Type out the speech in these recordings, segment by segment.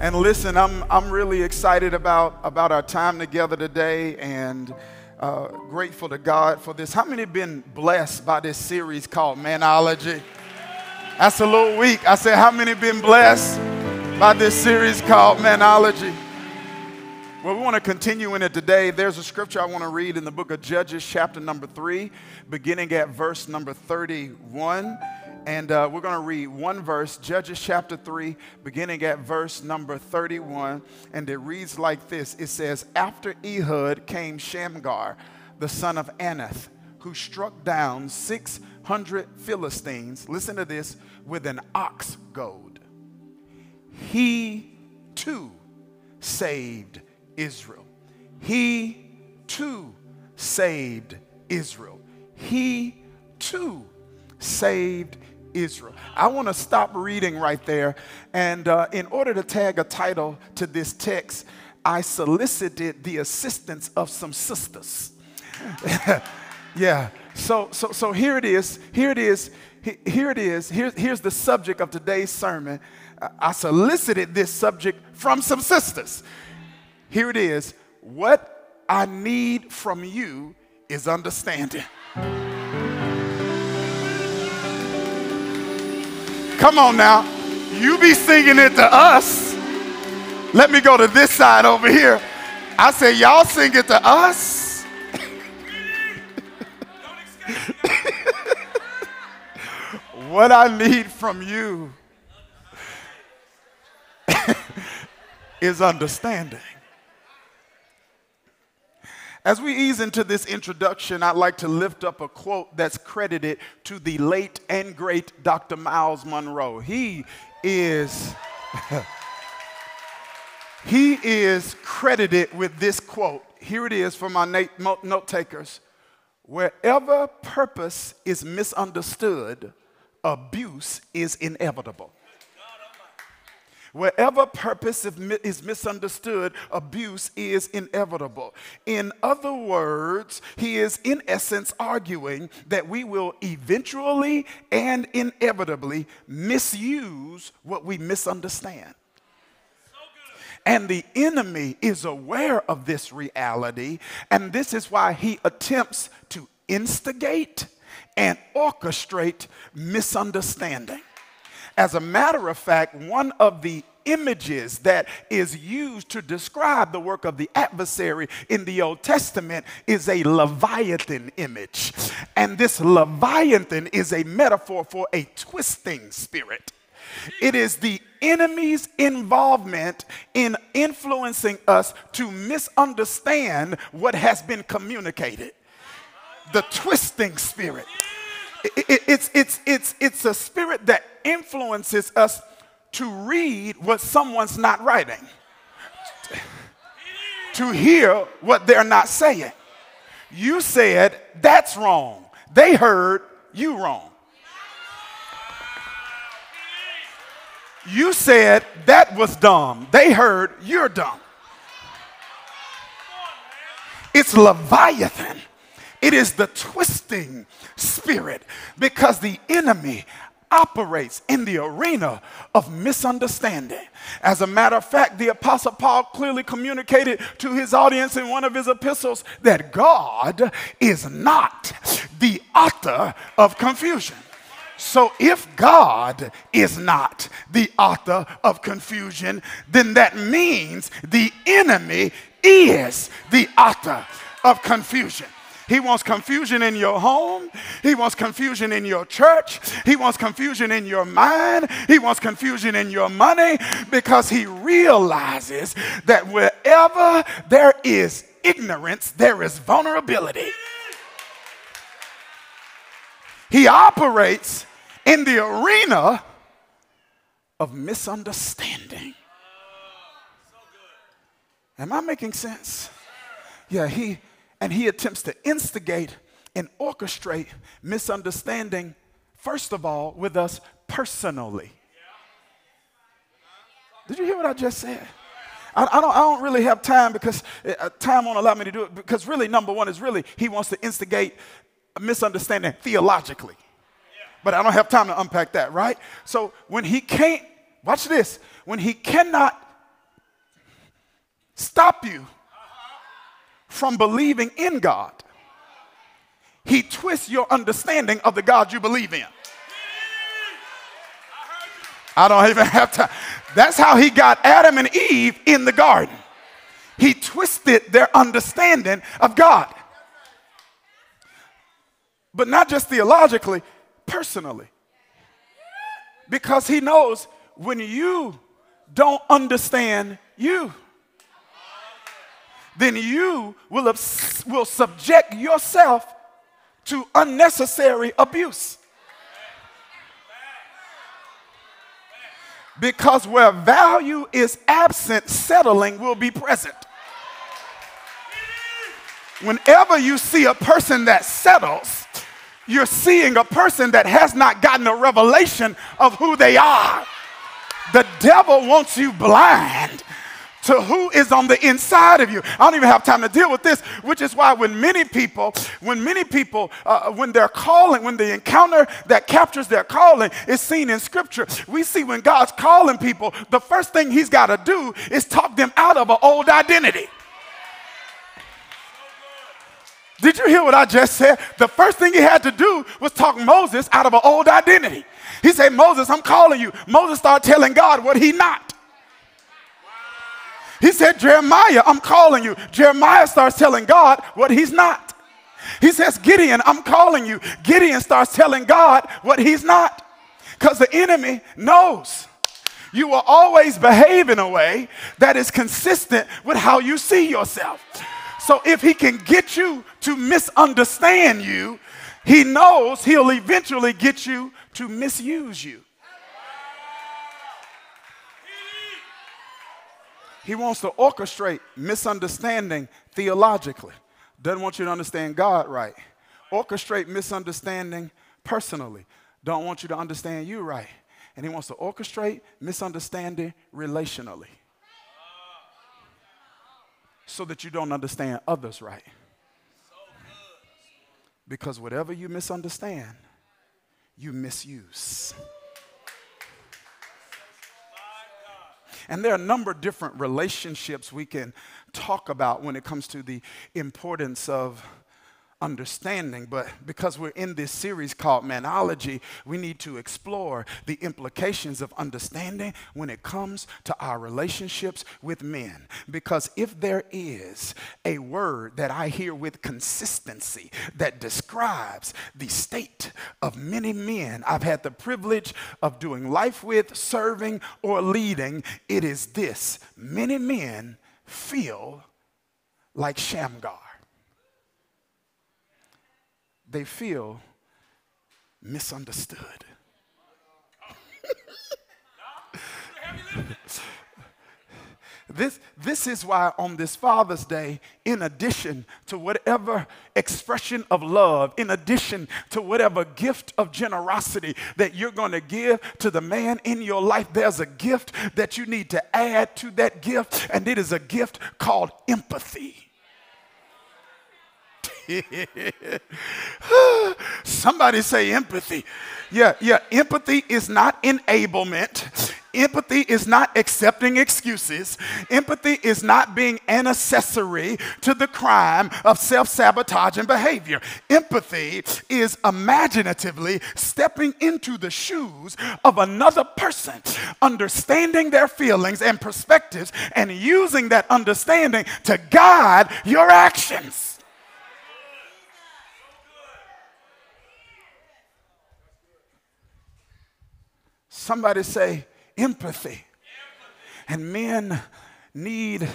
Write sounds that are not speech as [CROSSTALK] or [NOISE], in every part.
And listen, I'm, I'm really excited about, about our time together today and uh, grateful to God for this. How many have been blessed by this series called Manology? That's a little weak. I said, How many have been blessed by this series called Manology? Well, we want to continue in it today. There's a scripture I want to read in the book of Judges, chapter number three, beginning at verse number 31. And uh, we're going to read one verse, Judges chapter 3, beginning at verse number 31. And it reads like this It says, After Ehud came Shamgar, the son of Anath, who struck down 600 Philistines, listen to this, with an ox goad. He too saved Israel. He too saved Israel. He too saved Israel. I want to stop reading right there. And uh, in order to tag a title to this text, I solicited the assistance of some sisters. [LAUGHS] yeah. So, so, so here it is. Here it is. Here it is. Here, here's the subject of today's sermon. I solicited this subject from some sisters. Here it is. What I need from you is understanding. Come on now. You be singing it to us. Let me go to this side over here. I say, y'all sing it to us. [LAUGHS] what I need from you [LAUGHS] is understanding. As we ease into this introduction, I'd like to lift up a quote that's credited to the late and great Dr. Myles Munroe. He is. [LAUGHS] he is credited with this quote. Here it is for my note takers. Wherever purpose is misunderstood, abuse is inevitable. Wherever purpose is misunderstood, abuse is inevitable. In other words, he is in essence arguing that we will eventually and inevitably misuse what we misunderstand. And the enemy is aware of this reality, and this is why he attempts to instigate and orchestrate misunderstanding. As a matter of fact, one of the images that is used to describe the work of the adversary in the Old Testament is a Leviathan image. And this Leviathan is a metaphor for a twisting spirit. It is the enemy's involvement in influencing us to misunderstand what has been communicated. The twisting spirit. It's, it's, it's, it's a spirit that influences us to read what someone's not writing, to hear what they're not saying. You said that's wrong. They heard you wrong. You said that was dumb. They heard you're dumb. It's Leviathan. It is the twisting spirit because the enemy operates in the arena of misunderstanding. As a matter of fact, the Apostle Paul clearly communicated to his audience in one of his epistles that God is not the author of confusion. So, if God is not the author of confusion, then that means the enemy is the author of confusion. He wants confusion in your home. He wants confusion in your church. He wants confusion in your mind. He wants confusion in your money because he realizes that wherever there is ignorance, there is vulnerability. He operates in the arena of misunderstanding. Am I making sense? Yeah, he and he attempts to instigate and orchestrate misunderstanding, first of all, with us personally. Did you hear what I just said? I, I, don't, I don't really have time because uh, time won't allow me to do it. Because really, number one is really he wants to instigate a misunderstanding theologically. But I don't have time to unpack that, right? So when he can't, watch this, when he cannot stop you from believing in God. He twists your understanding of the God you believe in. I don't even have to. That's how he got Adam and Eve in the garden. He twisted their understanding of God. But not just theologically, personally. Because he knows when you don't understand you, then you will, will subject yourself to unnecessary abuse. Because where value is absent, settling will be present. Whenever you see a person that settles, you're seeing a person that has not gotten a revelation of who they are. The devil wants you blind to who is on the inside of you. I don't even have time to deal with this, which is why when many people, when many people, uh, when they're calling, when the encounter that captures their calling is seen in Scripture, we see when God's calling people, the first thing He's got to do is talk them out of an old identity. Did you hear what I just said? The first thing he had to do was talk Moses out of an old identity. He said, Moses, I'm calling you. Moses started telling God what he not. He said, Jeremiah, I'm calling you. Jeremiah starts telling God what he's not. He says, Gideon, I'm calling you. Gideon starts telling God what he's not. Because the enemy knows you will always behave in a way that is consistent with how you see yourself. So if he can get you to misunderstand you, he knows he'll eventually get you to misuse you. He wants to orchestrate misunderstanding theologically. Doesn't want you to understand God right. Orchestrate misunderstanding personally. Don't want you to understand you right. And he wants to orchestrate misunderstanding relationally. So that you don't understand others right. Because whatever you misunderstand, you misuse. And there are a number of different relationships we can talk about when it comes to the importance of understanding, but because we're in this series called Manology, we need to explore the implications of understanding when it comes to our relationships with men. Because if there is a word that I hear with consistency that describes the state of many men I've had the privilege of doing life with, serving, or leading, it is this many men feel like Shamgar they feel misunderstood. [LAUGHS] This, this is why on this Father's Day, in addition to whatever expression of love, in addition to whatever gift of generosity that you're going to give to the man in your life, there's a gift that you need to add to that gift, and it is a gift called empathy. [LAUGHS] Somebody say empathy. Yeah, yeah. Empathy is not enablement. Empathy is not accepting excuses. Empathy is not being an accessory to the crime of self sabotaging behavior. Empathy is imaginatively stepping into the shoes of another person, understanding their feelings and perspectives, and using that understanding to guide your actions. Somebody say empathy. And men need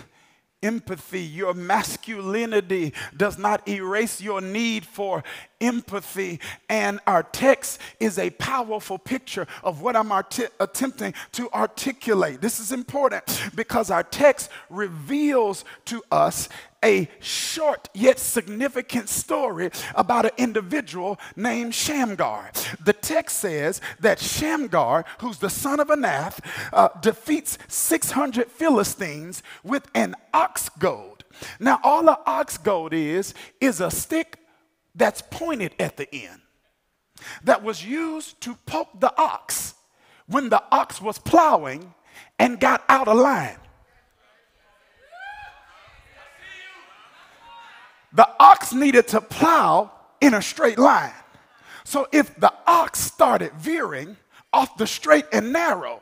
empathy. Your masculinity does not erase your need for empathy. And our text is a powerful picture of what I'm attempting to articulate. This is important because our text reveals to us a short yet significant story about an individual named Shamgar. The text says that Shamgar, who's the son of Anath, uh, defeats 600 Philistines with an ox goad. Now, all an ox goad is, is a stick that's pointed at the end that was used to poke the ox when the ox was plowing and got out of line. The ox needed to plow in a straight line. So if the ox started veering off the straight and narrow,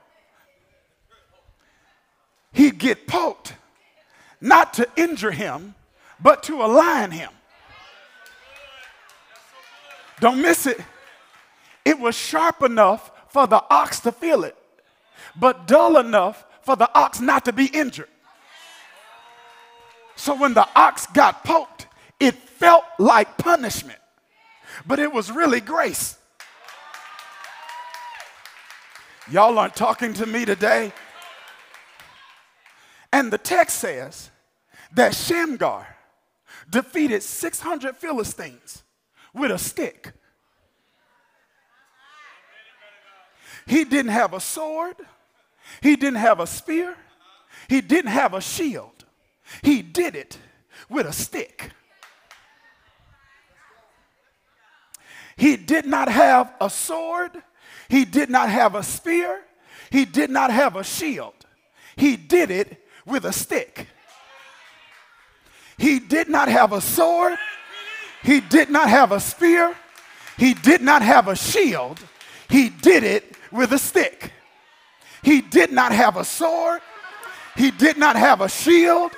he'd get poked, not to injure him, but to align him. Don't miss it. It was sharp enough for the ox to feel it, but dull enough for the ox not to be injured. So when the ox got poked, it felt like punishment, but it was really grace. Y'all aren't talking to me today. And the text says that Shamgar defeated 600 Philistines with a stick. He didn't have a sword, he didn't have a spear, he didn't have a shield. He did it with a stick. He did not have a sword, he did not have a spear, he did not have a shield. He did it with a stick. He did not have a sword, he did not have a spear, he did not have a shield. He did it with a stick. He did not have a sword, he did not have a shield,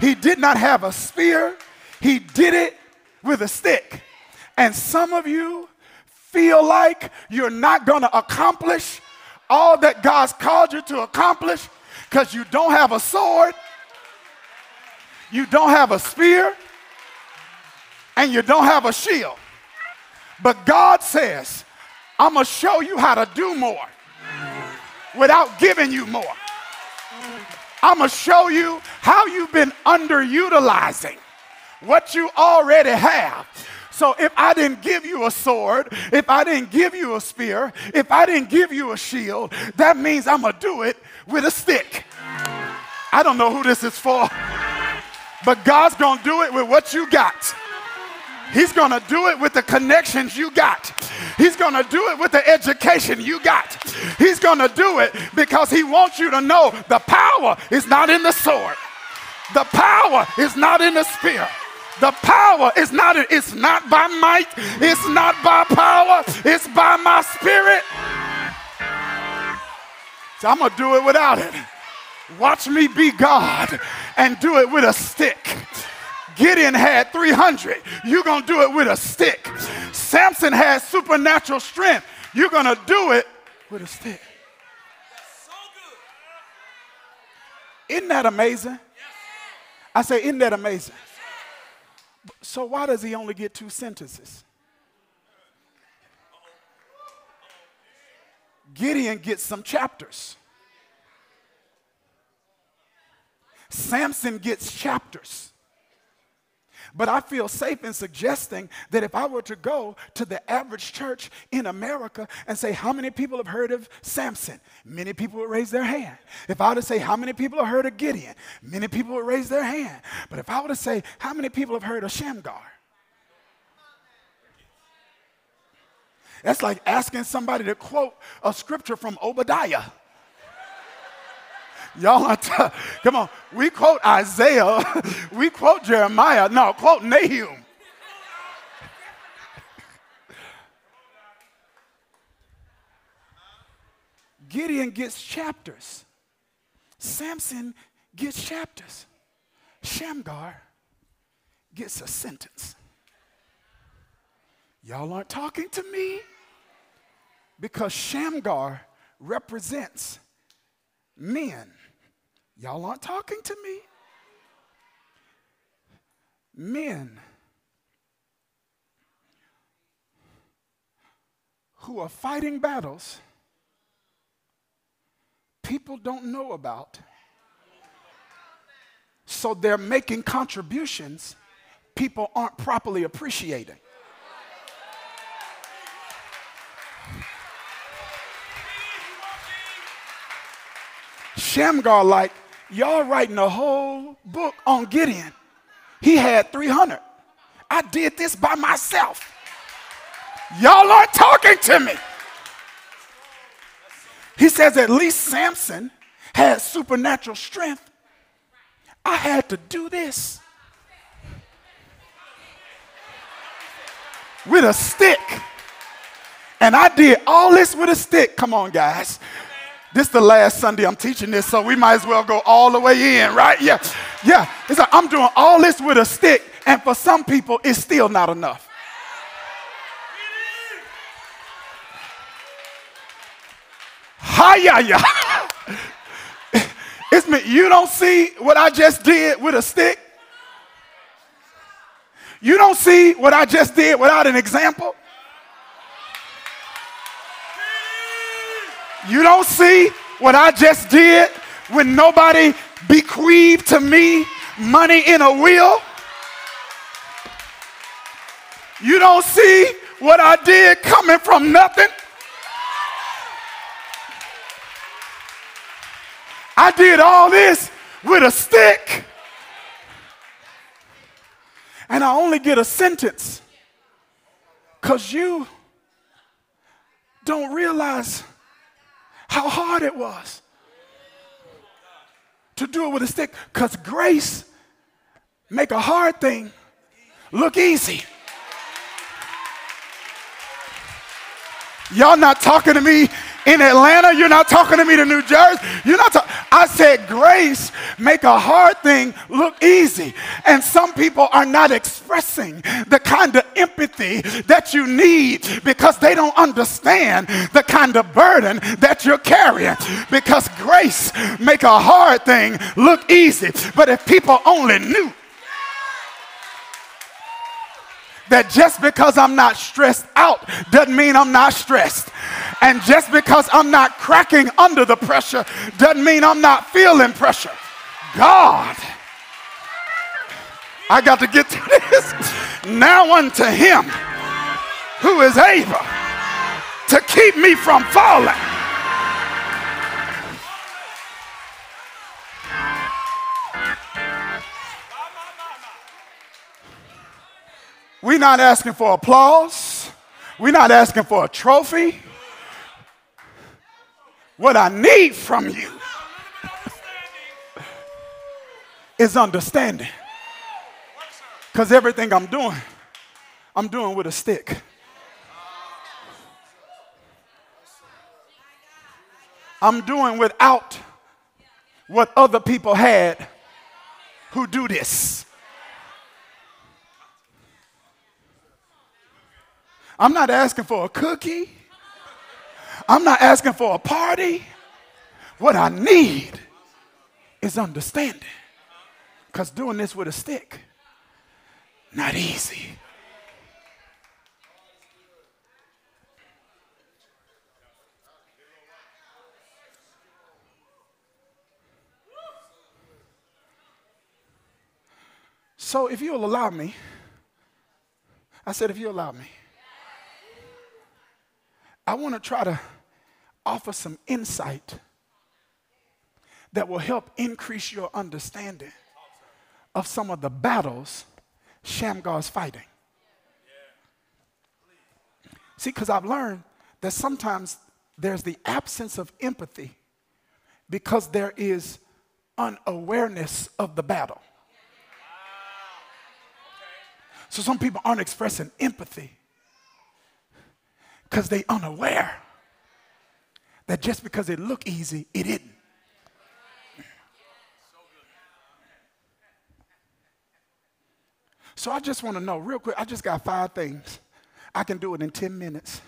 he did not have a spear. He did it with a stick. And some of you feel like you're not going to accomplish all that God's called you to accomplish because you don't have a sword, you don't have a spear, and you don't have a shield. But God says, I'm going to show you how to do more without giving you more. I'm going to show you how you've been underutilizing what you already have. So if I didn't give you a sword, if I didn't give you a spear, if I didn't give you a shield, that means I'm going to do it with a stick. I don't know who this is for, but God's going to do it with what you got. He's going to do it with the connections you got. He's going to do it with the education you got. He's going to do it because he wants you to know the power is not in the sword. The power is not in the spear. The power is not it's not by might, it's not by power, it's by my spirit. So I'm going to do it without it. Watch me be God and do it with a stick. Gideon had 300. You're going to do it with a stick. Samson had supernatural strength. You're going to do it with a stick. Isn't that amazing? I say, isn't that amazing? So, why does he only get two sentences? Gideon gets some chapters. Samson gets chapters. But I feel safe in suggesting that if I were to go to the average church in America and say, How many people have heard of Samson? Many people would raise their hand. If I were to say, How many people have heard of Gideon? Many people would raise their hand. But if I were to say, How many people have heard of Shamgar? That's like asking somebody to quote a scripture from Obadiah. Y'all are t- come on. We quote Isaiah, [LAUGHS] we quote Jeremiah. No, quote Nahum. Gideon gets chapters. Samson gets chapters. Shamgar gets a sentence. Y'all aren't talking to me because Shamgar represents men Y'all aren't talking to me. Men who are fighting battles people don't know about. So they're making contributions people aren't properly appreciating. Shamgar, like, Y'all writing a whole book on Gideon. He had 300. I did this by myself. Y'all aren't talking to me. He says at least Samson had supernatural strength. I had to do this. with a stick. And I did all this with a stick. Come on, guys. This is the last Sunday I'm teaching this, so we might as well go all the way in, right? Yeah. Yeah. It's like I'm doing all this with a stick, and for some people, it's still not enough. Hi, yeah, [LAUGHS] It's me. You don't see what I just did with a stick? You don't see what I just did without an example? You don't see what I just did when nobody bequeathed to me money in a will? You don't see what I did coming from nothing? I did all this with a stick. And I only get a sentence because you don't realize how hard it was to do it with a stick because grace make a hard thing look easy. Y'all not talking to me in Atlanta. You're not talking to me to New Jersey. You're not talking. I said grace make a hard thing look easy. And some people are not expressing the kind of empathy that you need because they don't understand the kind of burden that you're carrying. Because grace make a hard thing look easy. But if people only knew that just because I'm not stressed out doesn't mean I'm not stressed. And just because I'm not cracking under the pressure doesn't mean I'm not feeling pressure. God, I got to get to [LAUGHS] this. Now unto him who is able to keep me from falling. We're not asking for applause. We're not asking for a trophy. What I need from you is understanding. Because everything I'm doing, I'm doing with a stick. I'm doing without what other people had who do this. I'm not asking for a cookie. I'm not asking for a party. What I need is understanding. Because doing this with a stick, not easy. So, if you'll allow me, I said, if you'll allow me, I want to try to offer some insight that will help increase your understanding of some of the battles Shamgar's fighting. See, because I've learned that sometimes there's the absence of empathy because there is unawareness of the battle. So some people aren't expressing empathy because they unaware that just because it look easy, it isn't. So I just want to know real quick. I just got five things. I can do it in 10 minutes.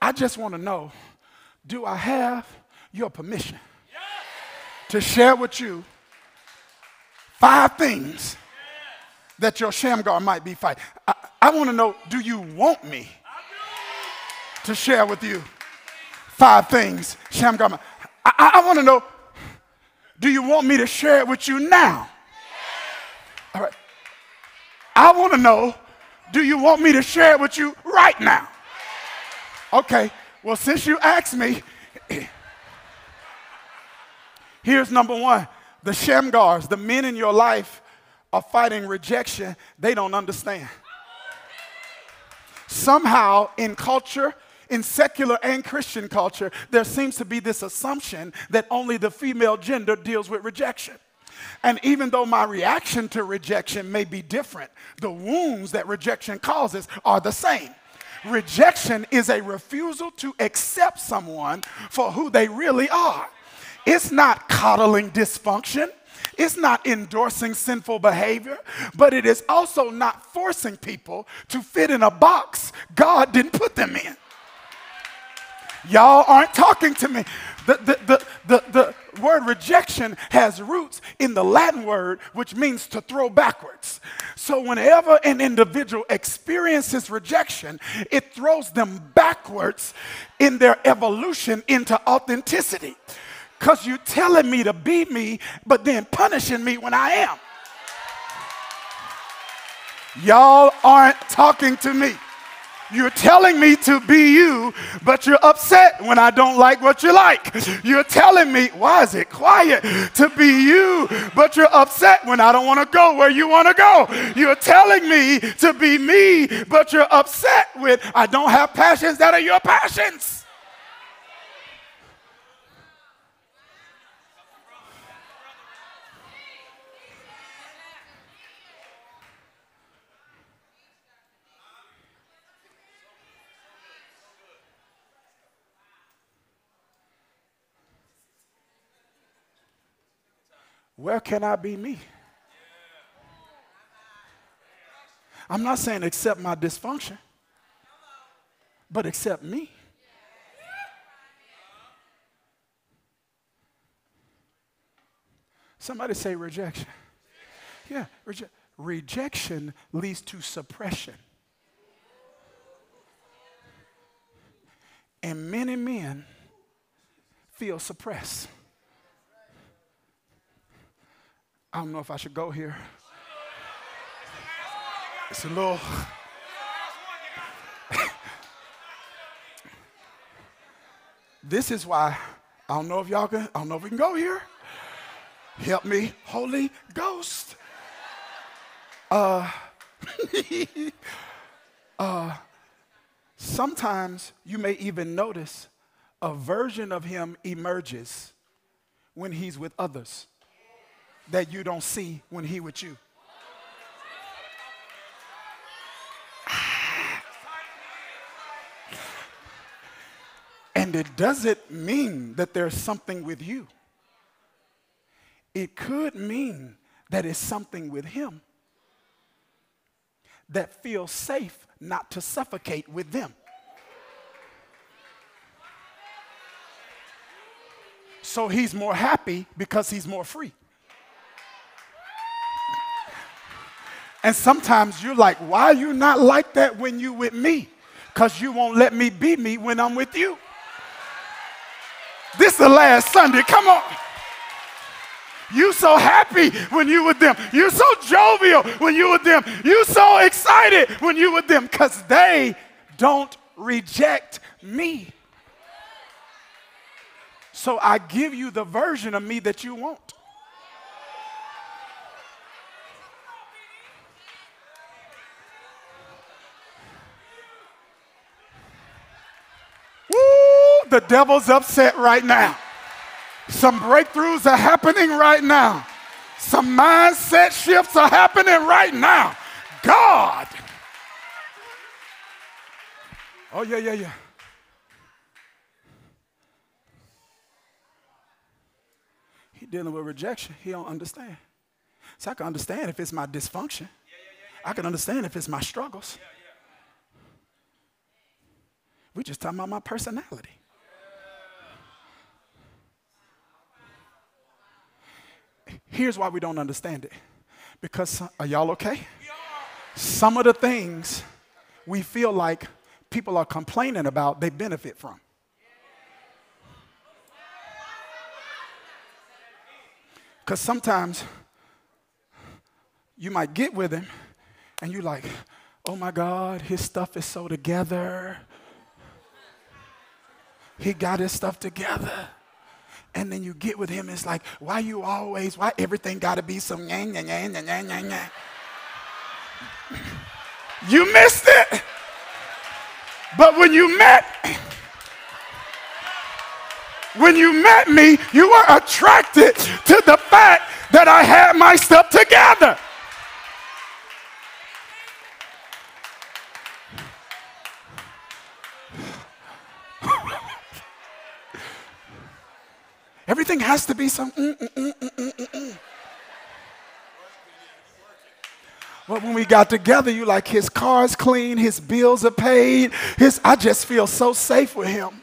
I just want to know do I have your permission to share with you five things that your Shamgar might be fighting? I, I want to know do you want me to share with you five things. Shamgar, I, I, I want to know do you want me to share it with you now? All right. I want to know do you want me to share it with you right now? Okay. Well, since you asked me, [CLEARS THROAT] here's number one the Shamgars, the men in your life are fighting rejection they don't understand. Somehow, in culture, in secular and Christian culture, there seems to be this assumption that only the female gender deals with rejection. And even though my reaction to rejection may be different, the wounds that rejection causes are the same. Rejection is a refusal to accept someone for who they really are. It's not coddling dysfunction. It's not endorsing sinful behavior, but it is also not forcing people to fit in a box God didn't put them in. Y'all aren't talking to me. The, the, the, the, the word rejection has roots in the Latin word, which means to throw backwards. So, whenever an individual experiences rejection, it throws them backwards in their evolution into authenticity. Because you're telling me to be me, but then punishing me when I am. Y'all aren't talking to me. You're telling me to be you, but you're upset when I don't like what you like. You're telling me, why is it quiet? To be you, but you're upset when I don't want to go where you want to go. You're telling me to be me, but you're upset with I don't have passions that are your passions. Where can I be me? I'm not saying accept my dysfunction, but accept me. Somebody say rejection. Yeah, reje- rejection leads to suppression. And many men feel suppressed. I don't know if I should go here. It's a little. [LAUGHS] this is why I don't know if y'all can, I don't know if we can go here. Help me, Holy Ghost. Uh, [LAUGHS] uh, sometimes you may even notice a version of him emerges when he's with others that you don't see when he with you. And it doesn't mean that there's something with you. It could mean that it's something with him that feels safe not to suffocate with them. So he's more happy because he's more free. And sometimes you're like, why are you not like that when you with me? Because you won't let me be me when I'm with you. This is the last Sunday. Come on. You so happy when you with them. You so jovial when you with them. You so excited when you with them because they don't reject me. So I give you the version of me that you want. The devil's upset right now. Some breakthroughs are happening right now. Some mindset shifts are happening right now. God. Oh, yeah, yeah, yeah. He dealing with rejection. He don't understand. So I can understand if it's my dysfunction. I can understand if it's my struggles. We just talking about my personality. Here's why we don't understand it. Because, are y'all okay? Some of the things we feel like people are complaining about, they benefit from. Because sometimes you might get with him and you're like, oh my God, his stuff is so together. He got his stuff together and then you get with him, it's like, why you always, why everything got to be some yang, yang, yang, yang, yang, yang, yang. [CLEARS THROAT] You missed it. But when you met, [CLEARS THROAT] when you met me, you were attracted to the fact that I had my stuff together. Everything has to be some. Mm, mm, mm, but when we got together, you like his car's clean, his bills are paid. His, I just feel so safe with him.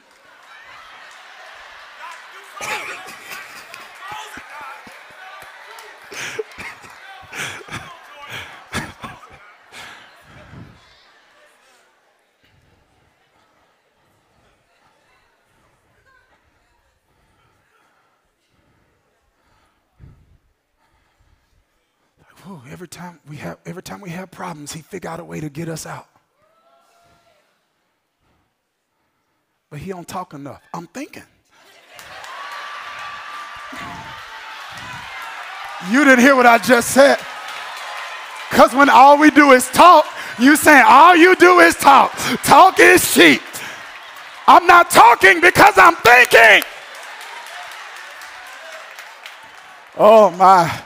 every time we have every time we have problems, he figure out a way to get us out. But he don't talk enough. I'm thinking. You didn't hear what I just said. Because when all we do is talk, you saying all you do is talk. Talk is cheap. I'm not talking because I'm thinking. Oh my.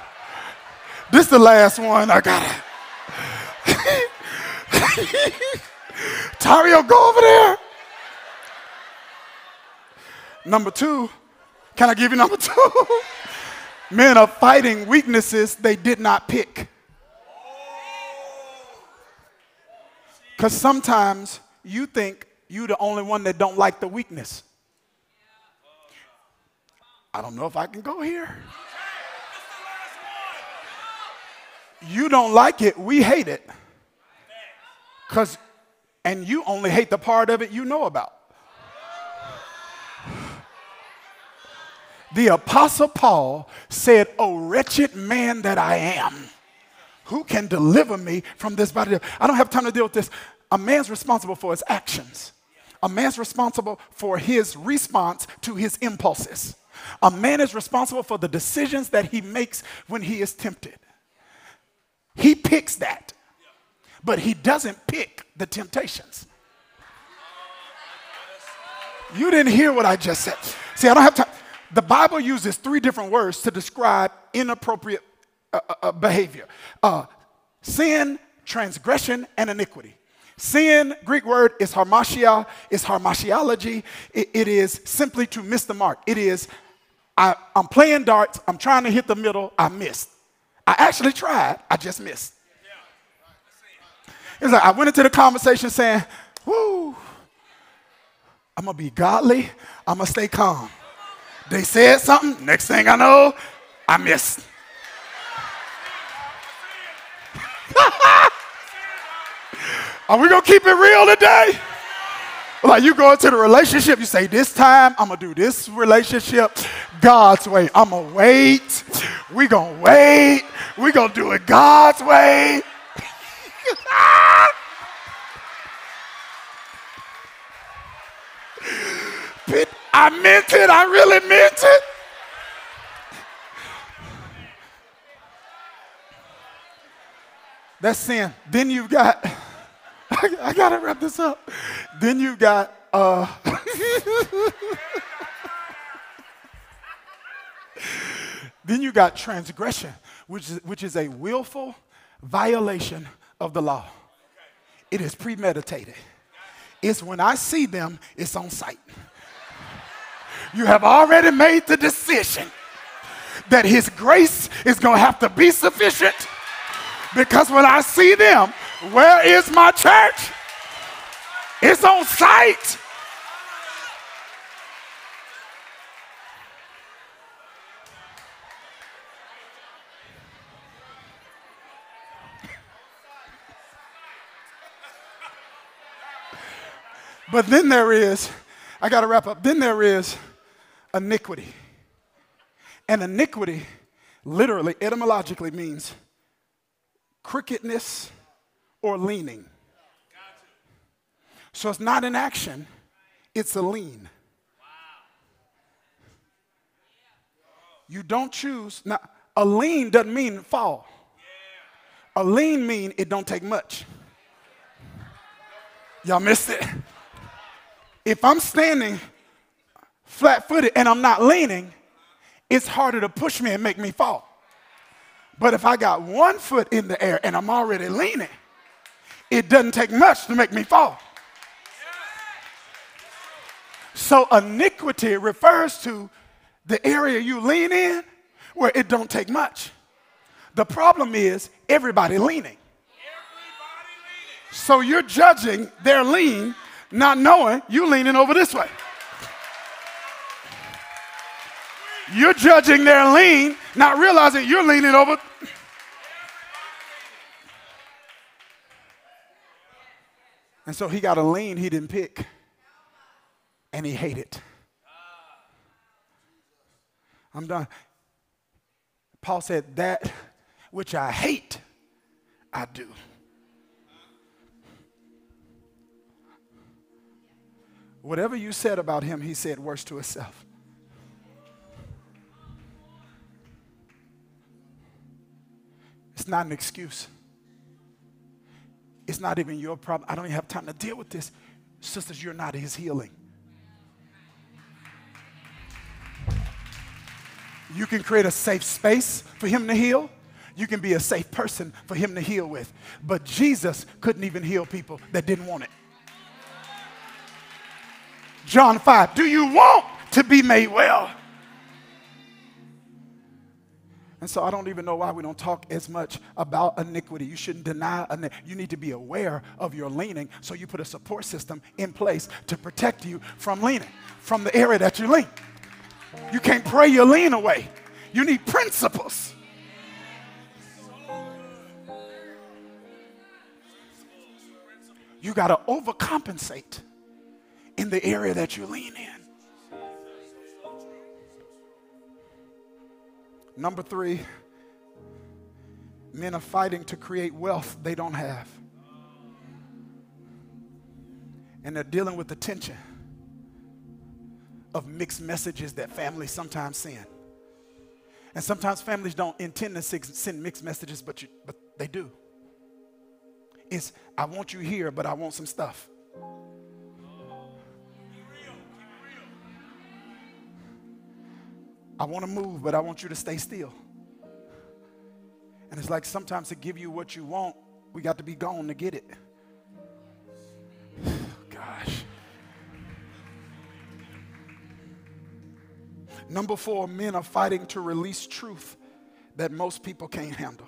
This is the last one. I got. [LAUGHS] Tario, go over there. Number two, can I give you number two? [LAUGHS] Men are fighting weaknesses they did not pick. Because sometimes you think you're the only one that don't like the weakness. I don't know if I can go here. you don't like it, we hate it. Cause and you only hate the part of it you know about. The apostle Paul said, "O wretched man that I am, who can deliver me from this body?" I don't have time to deal with this. A man's responsible for his actions. A man's responsible for his response to his impulses. A man is responsible for the decisions that he makes when he is tempted. He picks that, but he doesn't pick the temptations. You didn't hear what I just said. See, I don't have time. The Bible uses three different words to describe inappropriate uh, uh, uh behavior uh, sin, transgression, and iniquity. Sin, Greek word, is hamartia, is hamartiology. It, it is simply to miss the mark. It is, I, I'm playing darts, I'm trying to hit the middle, I missed. I actually tried, I just missed. It's like I went into the conversation saying, Woo, I'm gonna be godly, I'm gonna stay calm. They said something, next thing I know, I missed. [LAUGHS] Are we gonna keep it real today? Like you go into the relationship, you say, This time I'm gonna do this relationship God's way. I'm gonna wait. We gonna wait. We gonna do it God's way. [LAUGHS] but I meant it. I really meant it. That's sin. Then you've got I, [LAUGHS] I gotta wrap this up. Then you've got uh [LAUGHS] then you got transgression, which is, which is a willful violation of the law. It is premeditated. It's when I see them, it's on sight. You have already made the decision that His grace is going to have to be sufficient because when I see them, where is my church? It's on sight. But then there is, I got to wrap up, then there is iniquity. And iniquity literally, etymologically means crookedness or leaning. So it's not an action, it's a lean. You don't choose. Now, a lean doesn't mean fall. A lean mean it don't take much. Y'all missed it. If I'm standing flat footed and I'm not leaning, it's harder to push me and make me fall. But if I got one foot in the air and I'm already leaning, it doesn't take much to make me fall. So iniquity refers to the area you lean in where it don't take much. The problem is everybody leaning. So you're judging their lean, not knowing you leaning over this way. You're judging their lean, not realizing you're leaning over. And so he got a lean he didn't pick, and he hated. I'm done. Paul said, That which I hate, I do. Whatever you said about him, he said worse to himself. It's not an excuse. It's not even your problem. I don't even have time to deal with this. Sisters, you're not his healing. You can create a safe space for him to heal. You can be a safe person for him to heal with. But Jesus couldn't even heal people that didn't want it. John 5, do you want to be made well? And so I don't even know why we don't talk as much about iniquity. You shouldn't deny iniquity. You need to be aware of your leaning so you put a support system in place to protect you from leaning, from the area that you lean. You can't pray your lean away. You need principles. You got to overcompensate in the area that you lean in. Number three, men are fighting to create wealth they don't have. And they're dealing with the tension of mixed messages that families sometimes send. And sometimes families don't intend to send mixed messages, but, you, but they do. It's, I want you here, but I want some stuff. I want to move, but I want you to stay still. And it's like sometimes to give you what you want, we got to be gone to get it. [SIGHS] Gosh. Number four, men are fighting to release truth that most people can't handle.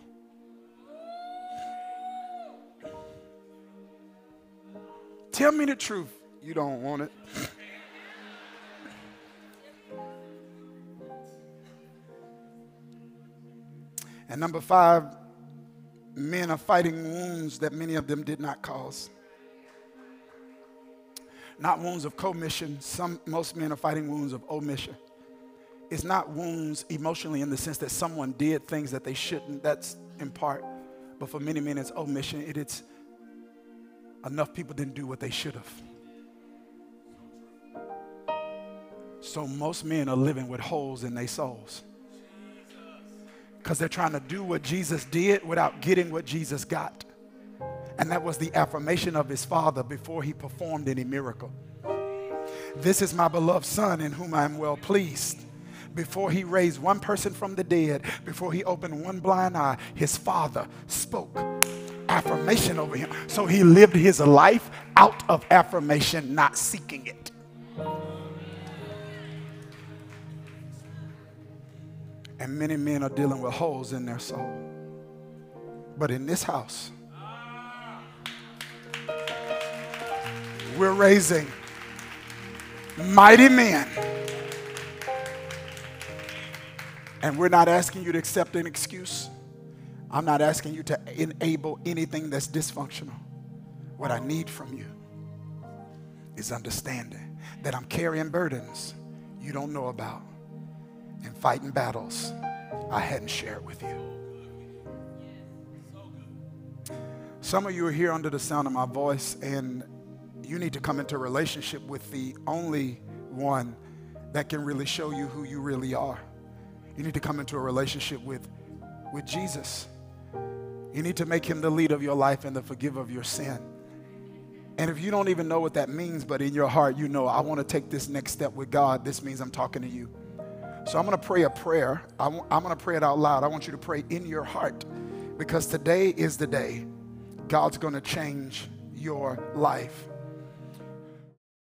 Tell me the truth. You don't want it. And number five, men are fighting wounds that many of them did not cause. Not wounds of commission. Some, most men are fighting wounds of omission. It's not wounds emotionally in the sense that someone did things that they shouldn't. That's in part. But for many men, it's omission. It, it's enough people didn't do what they should have. So most men are living with holes in their souls because they're trying to do what Jesus did without getting what Jesus got. And that was the affirmation of his father before he performed any miracle. This is my beloved son in whom I am well pleased. Before he raised one person from the dead, before he opened one blind eye, his father spoke affirmation over him. So he lived his life out of affirmation, not seeking it. And many men are dealing with holes in their soul. But in this house, we're raising mighty men. And we're not asking you to accept an excuse. I'm not asking you to enable anything that's dysfunctional. What I need from you is understanding that I'm carrying burdens you don't know about and fighting battles I hadn't shared with you. Some of you are here under the sound of my voice, and you need to come into a relationship with the only one that can really show you who you really are. You need to come into a relationship with, with Jesus. You need to make him the lead of your life and the forgiver of your sin. And if you don't even know what that means, but in your heart you know, I want to take this next step with God, this means I'm talking to you. So I'm going to pray a prayer. I'm going to pray it out loud. I want you to pray in your heart because today is the day God's going to change your life.